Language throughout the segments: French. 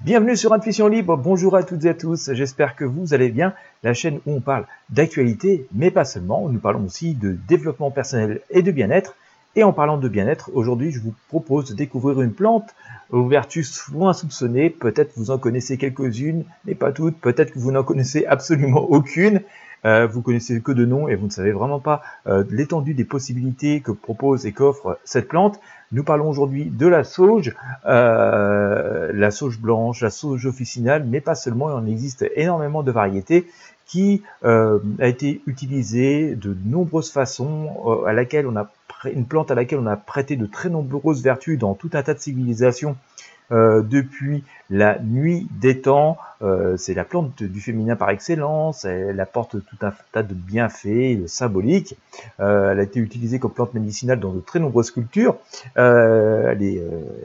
Bienvenue sur Intuition Libre, bonjour à toutes et à tous, j'espère que vous allez bien. La chaîne où on parle d'actualité, mais pas seulement, nous parlons aussi de développement personnel et de bien-être. Et en parlant de bien-être, aujourd'hui je vous propose de découvrir une plante aux vertus loin soupçonnées. Peut-être vous en connaissez quelques-unes, mais pas toutes. Peut-être que vous n'en connaissez absolument aucune. Euh, vous connaissez que de nom et vous ne savez vraiment pas euh, l'étendue des possibilités que propose et qu'offre cette plante. Nous parlons aujourd'hui de la sauge, euh, la sauge blanche, la sauge officinale, mais pas seulement, il en existe énormément de variétés qui euh, a été utilisée de nombreuses façons, à laquelle on a une plante à laquelle on a prêté de très nombreuses vertus dans tout un tas de civilisations euh, depuis la nuit des temps. Euh, c'est la plante du féminin par excellence. Elle apporte tout un tas de bienfaits symboliques. Euh, elle a été utilisée comme plante médicinale dans de très nombreuses cultures. Elle est,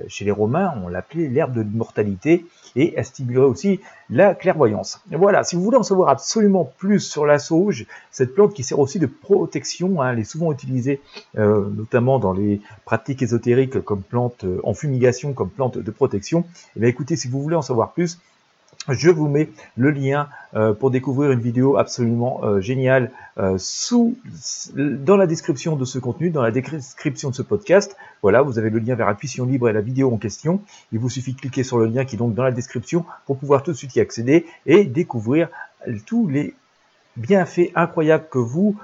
chez les Romains, on l'appelait l'herbe de l'immortalité et elle stimulerait aussi la clairvoyance. Voilà, si vous voulez en savoir absolument plus sur la sauge, cette plante qui sert aussi de protection, hein, elle est souvent utilisée notamment dans les pratiques ésotériques comme plante en fumigation, comme plante de protection. Et eh bien écoutez, si vous voulez en savoir plus, je vous mets le lien euh, pour découvrir une vidéo absolument euh, géniale euh, sous, dans la description de ce contenu, dans la description de ce podcast. Voilà, vous avez le lien vers Intuition Libre et la vidéo en question. Il vous suffit de cliquer sur le lien qui est donc dans la description pour pouvoir tout de suite y accéder et découvrir tous les bienfaits incroyables que vous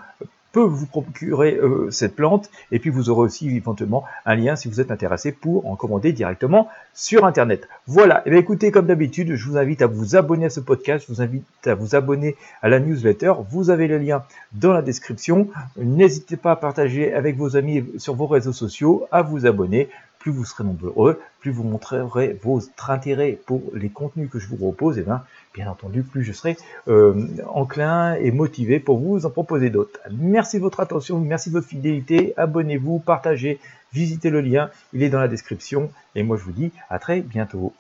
peut vous procurer euh, cette plante et puis vous aurez aussi éventuellement un lien si vous êtes intéressé pour en commander directement sur internet. Voilà, et eh bien écoutez comme d'habitude, je vous invite à vous abonner à ce podcast, je vous invite à vous abonner à la newsletter, vous avez le lien dans la description. N'hésitez pas à partager avec vos amis sur vos réseaux sociaux, à vous abonner plus vous serez nombreux, plus vous montrerez votre intérêt pour les contenus que je vous propose, et bien, bien entendu, plus je serai euh, enclin et motivé pour vous en proposer d'autres. Merci de votre attention, merci de votre fidélité, abonnez-vous, partagez, visitez le lien, il est dans la description, et moi je vous dis à très bientôt.